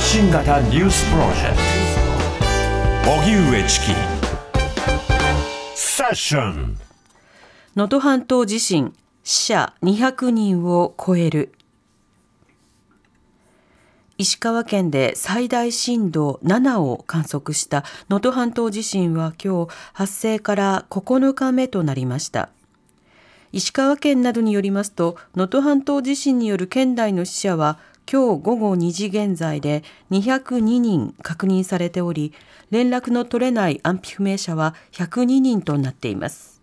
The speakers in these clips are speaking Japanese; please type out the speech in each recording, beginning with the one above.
発信型ニュースプロジェクト。荻上チキ。セッション。能登半島地震死者200人を超える。石川県で最大震度7を観測した能登半島地震は今日発生から9日目となりました。石川県などによりますと能登半島地震による県内の死者は今日午後2時現在で202人確認されており連絡の取れない安否不明者は102人となっています。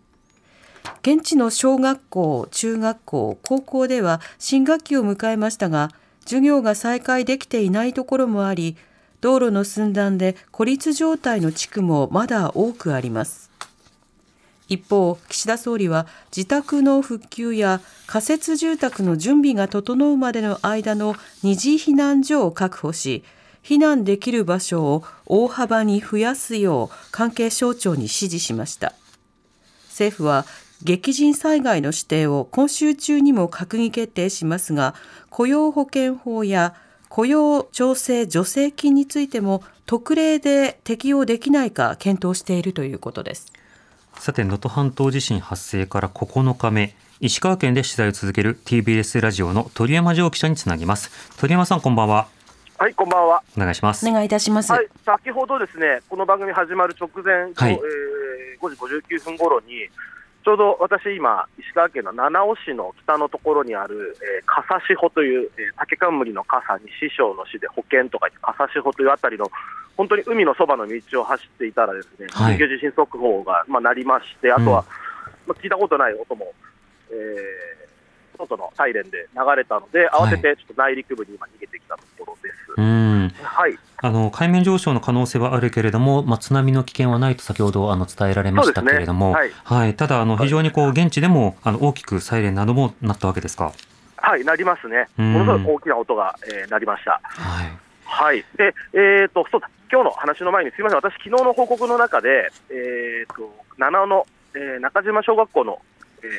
現地の小学校、中学校、高校では新学期を迎えましたが授業が再開できていないところもあり道路の寸断で孤立状態の地区もまだ多くあります。一方岸田総理は自宅の復旧や仮設住宅の準備が整うまでの間の二次避難所を確保し避難できる場所を大幅に増やすよう関係省庁に指示しました。政府は激甚災害の指定を今週中にも閣議決定しますが雇用保険法や雇用調整助成金についても特例で適用できないか検討しているということです。さて能登半島地震発生から9日目。石川県で取材を続ける TBS ラジオの鳥山城記者につなぎます。鳥山さんこんばんは。はい、こんばんは。お願いします。お願いいたします、はい、先ほどですね、この番組始まる直前、はい。えー5時59分頃に、ちょうど私、今、石川県の七尾市の北のところにある、えー、笠志保という、えー、竹冠の笠に師匠の市で保険とか言って、笠志保というあたりの、本当に海のそばの道を走っていたらですね、はい。緊急地震速報が、まあ、鳴りまして、あとは、まあ、聞いたことない音も、えー外のサイレンで流れたので、慌ててちょっと内陸部に今逃げてきたところです。うんはいあの海面上昇の可能性はあるけれども、まあ、津波の危険はないと先ほどあの伝えられましたけれども、そうですねただあの非常にこう現地でもあの大きくサイレンなどもなったわけですか。はい、なりますね。ものすごい大きな音が、えー鳴りました。はい。はい。で、えーと、そうだ、今日の話の前にすみません、私、昨日の報告の中で、えーと、七尾の、えー中島小学校の、えー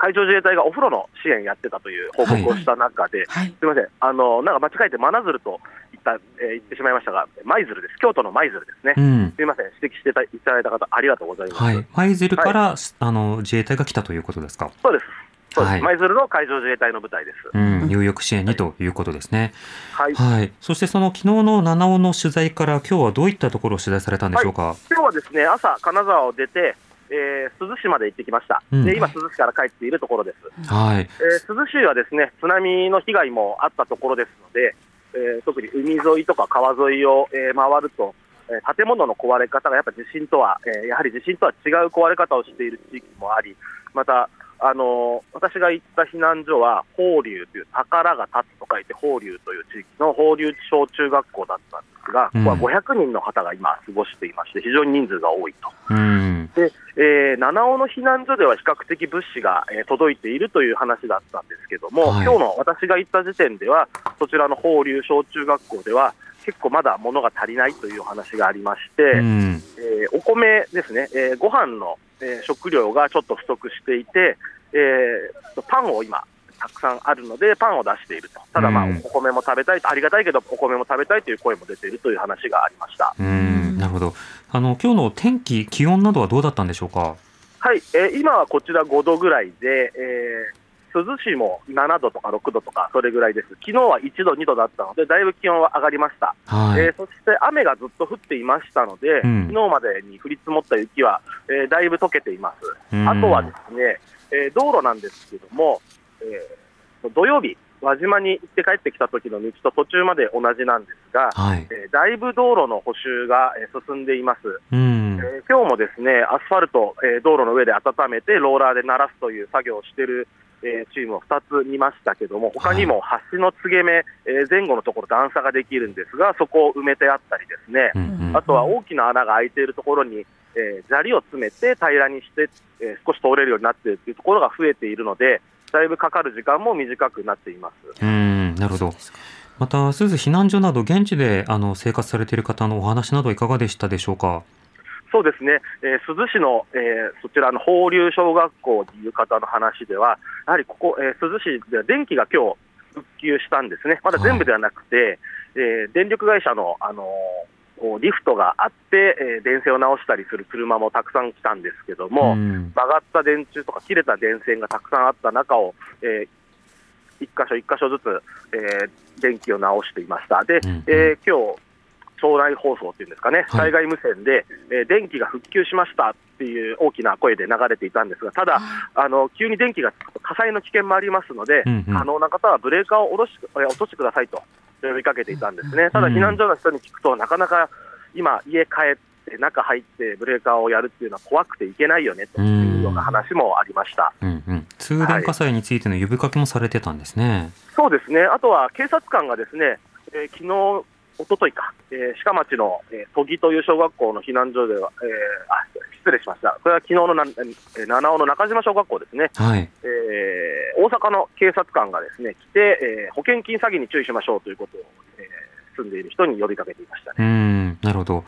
海上自衛隊がお風呂の支援やってたという報告をした中で、はいすみません、あの、なんか間違えて真鶴と言った、えー言ってしまいましたが、舞鶴です。京都の舞鶴ですね。うん。すみません、指摘していただいた方、ありがとうございます。はい。舞鶴から、あの自衛隊が来たということですか？そうです。そうです。はい舞鶴の海上自衛隊の部隊です。うん、入浴支援にということですね。はい。はい。そしてその昨日の七尾の取材から今日はどういったところを取材されたんでしょうか？今日はですね朝、金沢を出て、えー珠洲市まで行ってきました、うん。で今、珠洲市から帰っているところです、はい。えー珠洲市はですね津波の被害もあったところですので、えー特に海沿いとか川沿いを、えー回ると、えー建物の壊れ方がやっぱ地震とは、えーやはり地震とは違う壊れ方をしている地域もあり、また、あのー私が行った避難所は、法隆という、宝が立つと書いて、法隆という地域の法隆小中学校だったんですが、うんここは500人の方が今、過ごしていまして、非常に人数が多いと。うん。で、えー七尾の避難所では比較的物資が、えー届いているという話だったんですけども、はい今日の私が行った時点では、そちらの法隆小中学校では、結構まだ物が足りないというお話がありまして、うん。えーお米ですね、えーご飯の、えー食料がちょっと不足していて、えーパンを今、たくさんあるので、パンを出していると、ただ、まあうんお米も食べたいと、ありがたいけど、お米も食べたいという声も出ているという話がありました。うん。なるほど。あの今日の天気、気温などはどうだったんでしょうか？はい、えー今はこちら5度ぐらいで、えー珠洲市も7度とか6度とか、それぐらいです、昨日は1度、2度だったので、だいぶ気温は上がりました、はい。えーそして雨がずっと降っていましたので、うん昨日までに降り積もった雪は、えーだいぶ溶けています。うんあとはですね、えー道路なんですけども、えー土曜日、輪島に行って帰ってきた時の道と途中まで同じなんですが、はい。えーだいぶ道路の補修が、えー進んでいます。うん。えー今日もですねアスファルト、えー道路の上で温めて、ローラーで鳴らすという作業をしている、えーチームを2つ見ましたけども、他にも橋の継げ目、えー前後のところ、段差ができるんですが、そこを埋めてあったりですね、うんうんあとは大きな穴が開いているところに、えー砂利を詰めて平らにして、えー少し通れるようになっているというところが増えているので、だいぶかかる時間も短くなっています。うん、なるほど。また、すず避難所など、現地であの生活されている方のお話などいかがでしたでしょうか？そうですね、えー珠洲市の、えーそちらの放流小学校にいる方の話では、やはりここ、えー珠洲市では電気が今日復旧したんですね、まだ全部ではなくて、えー電力会社の、あのこうリフトがあって、えー電線を直したりする車もたくさん来たんですけども、うん。曲がった電柱とか切れた電線がたくさんあった中を、えー一箇所一箇所ずつ、えー電気を直していました。で、えー今日町内放送っていうんですかね、はい。災害無線で、えー電気が復旧しましたっていう大きな声で流れていたんですが、ただ、あの急に電気が火災の危険もありますので、うんうん。可能な方はブレーカーを下ろしえー落としてくださいと呼びかけていたんですね。ただ、うん。避難所の人に聞くと、なかなか今、家帰って、中入ってブレーカーをやるっていうのは怖くていけないよねというような話もありました。うんうん、通電火災についての呼びかけもされてたんですね。そうですね、あとは警察官がですね、えー昨日一昨日か、えー鹿町の、えー、都議という小学校の避難所では、えーあ失礼しました、これは昨日のな、えー七尾の中島小学校ですね、はい。えー大阪の警察官がですね来て、えー保険金詐欺に注意しましょうということを、えー住んでいる人に呼びかけていましたね。うん、なるほど。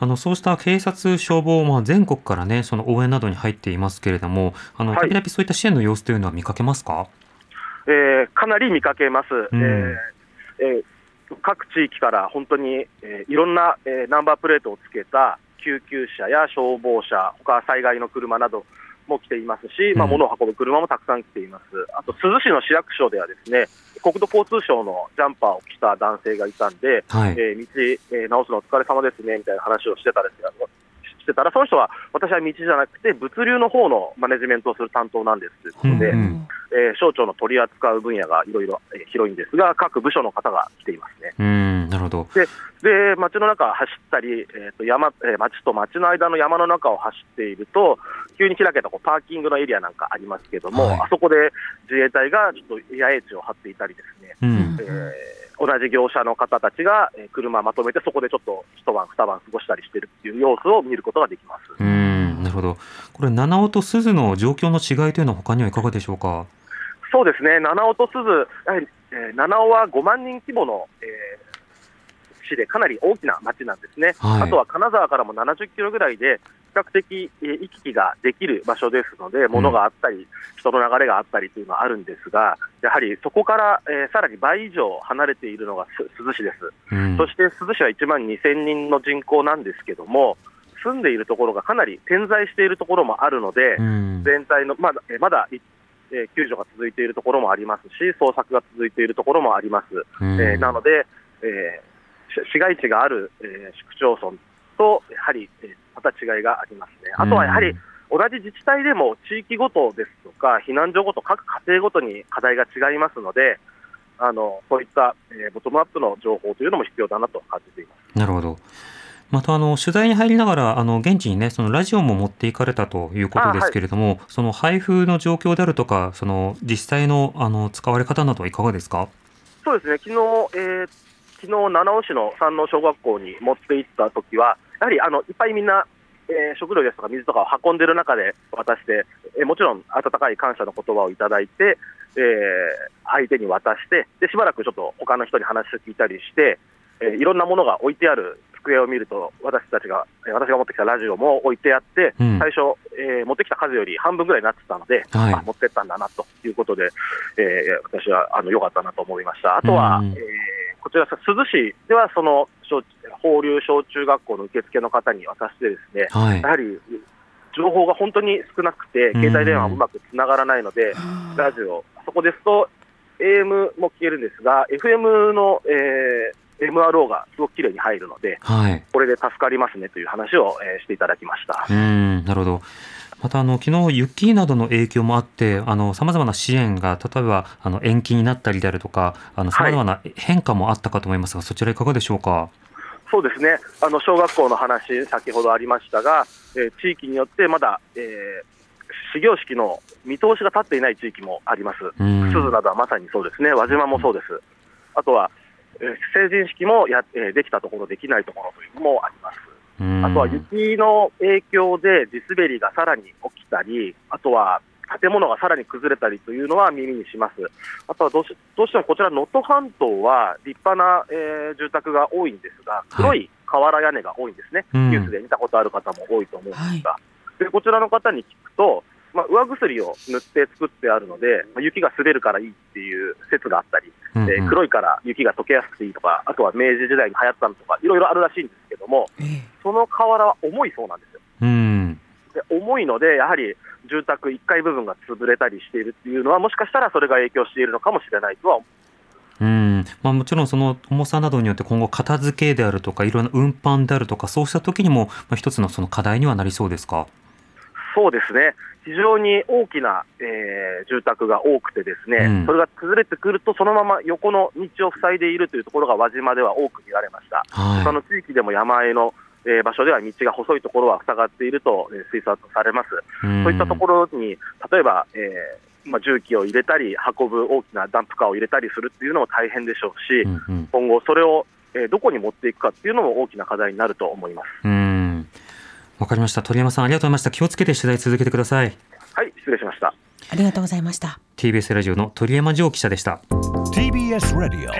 あの、そうした警察、消防、まあ、全国からね、その応援などに入っていますけれども、あの、はい。たびたびそういった支援の様子というのは見かけますか？えーかなり見かけます、うん。えーえー各地域から本当に、えーいろんな、えーナンバープレートをつけた救急車や消防車、他災害の車なども来ていますし、まあ、うん物を運ぶ車もたくさん来ています、あと珠洲市の市役所では、ですね国土交通省のジャンパーを着た男性がいたんで、はい。えー道、えー直すのお疲れ様ですねみたいな話をしてたんですがしてたら、その人は私は道じゃなくて、物流の方のマネジメントをする担当なんですということで。うんうんえー省庁の取り扱う分野がいろいろえー広いんですが、各部署の方が来ていますね。うん、なるほど。で、街の中走ったり、えーと山えー街と街の間の山の中を走っていると、急に開けたこうパーキングのエリアなんかありますけども、はいあそこで自衛隊がちょっと野営地を張っていたりですね、うん。えー同じ業者の方たちがえー車まとめて、そこでちょっと一晩、二晩過ごしたりしてるっていう様子を見ることができます。うん、なるほど。これ、七尾と鈴の状況の違いというのは他にはいかがでしょうか？そうですね、七尾と鈴、やはり、えー七尾は5万人規模の、えー市でかなり大きな町なんですね、はいあとは金沢からも70キロぐらいで、比較的、えー行き来ができる場所ですので、物があったり、人の流れがあったりというのはあるんですが、やはりそこから、えーさらに倍以上離れているのがす珠洲市です。うん。そして珠洲市は1万2000人の人口なんですけども、住んでいるところがかなり点在しているところもあるので、うん。全体の、まだ、えーまだ、いえー救助が続いているところもありますし、捜索が続いているところもあります。うんえーなので、えーし市街地がある、えー市区町村と、やはり、えた違いがありますね。あとはやはり、同じ自治体でも地域ごとですとか、避難所ごと、各家庭ごとに課題が違いますので、あのそういった、えーボトムアップの情報というのも必要だなと感じています。なるほど。またあの取材に入りながらあの現地にねそのラジオも持っていかれたということですけれども、その配布の状況であるとかその実際のあの使われ方などはいかがですか？そうですね、昨日、えー昨日七尾市の山王小学校に持って行った時は、やはりあのいっぱいみんな、えー食料ですとか水とかを運んでる中で渡して、えーもちろん温かい感謝の言葉をいただいて、えー相手に渡してで、しばらくちょっと他の人に話を聞いたりして、えーいろんなものが置いてある机を見ると、私たちが、えー私が持ってきたラジオも置いてあって、うん。最初、えー持ってきた数より半分ぐらいになってたので、はい。あ持ってったんだなということで、えー私はあの良かったなと思いました。あとは、うん。えーこちら、珠洲市では、その小放流小中学校の受付の方に渡してですね、はいや。はり情報が本当に少なくて、携帯電話もうまくつながらないので、ラジオ、そこですと、AM も聞けるんですが、FM の、えー MRO がすごく綺麗に入るので、はい。これで助かりますねという話を、えーしていただきました。うん、なるほど。またあの昨日雪などの影響もあって、あの様々な支援が例えばあの延期になったりであるとか、あの様々な変化もあったかと思いますが、そちらいかがでしょうか？そうですね、あの小学校の話、先ほどありましたが、えー地域によってまだ、えー始業式の見通しが立っていない地域もあります。うん。珠洲などはまさにそうですね、輪島もそうです。あとは、えー成人式もや、えーできたところ、できないところというのもあります。うん。あとは雪の影響で地滑りがさらに起きたり、あとは建物がさらに崩れたりというのは耳にします。あとはどうしどうしてもこちら、能登半島は立派な、えー住宅が多いんですが、黒い瓦屋根が多いんですね、うん。ニュースで見たことある方も多いと思うんですが、でこちらの方に聞くと、まあ、上薬を塗って作ってあるので、まあ、雪が滑るからいいっていう説があったり、うんうんえー黒いから雪が溶けやすくていいとか、あとは明治時代に流行ったのとか、いろいろあるらしいんですけども、ええその瓦は重いそうなんですよ。うん。で重いので、やはり住宅1階部分が潰れたりしているっていうのは、もしかしたらそれが影響しているのかもしれないとは思うんまあ、もちろんその重さなどによって今後片付けであるとかいろんな運搬であるとかそうした時にもまあ一つのその課題にはなりそうですか？そうですね、非常に大きな、えー住宅が多くて、ですね、うんそれが崩れてくると、そのまま横の道を塞いでいるというところが輪島では多く見られました。はい。他の地域でも山あいの、えー場所では道が細いところは塞がっていると、えー推察されます。うんそういったところに、例えば、えーまあ、重機を入れたり、運ぶ大きなダンプカーを入れたりするっていうのも大変でしょうし、うんうん今後、それを、えーどこに持っていくかっていうのも大きな課題になると思います。うん。わかりました。鳥山さんありがとうございました。気をつけて取材続けてください。はい、失礼しました。ありがとうございました。TBS ラジオの鳥山城記者でした。TBS ラディオ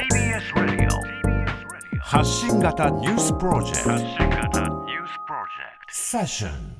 発信型ニュースプロジェクトセッション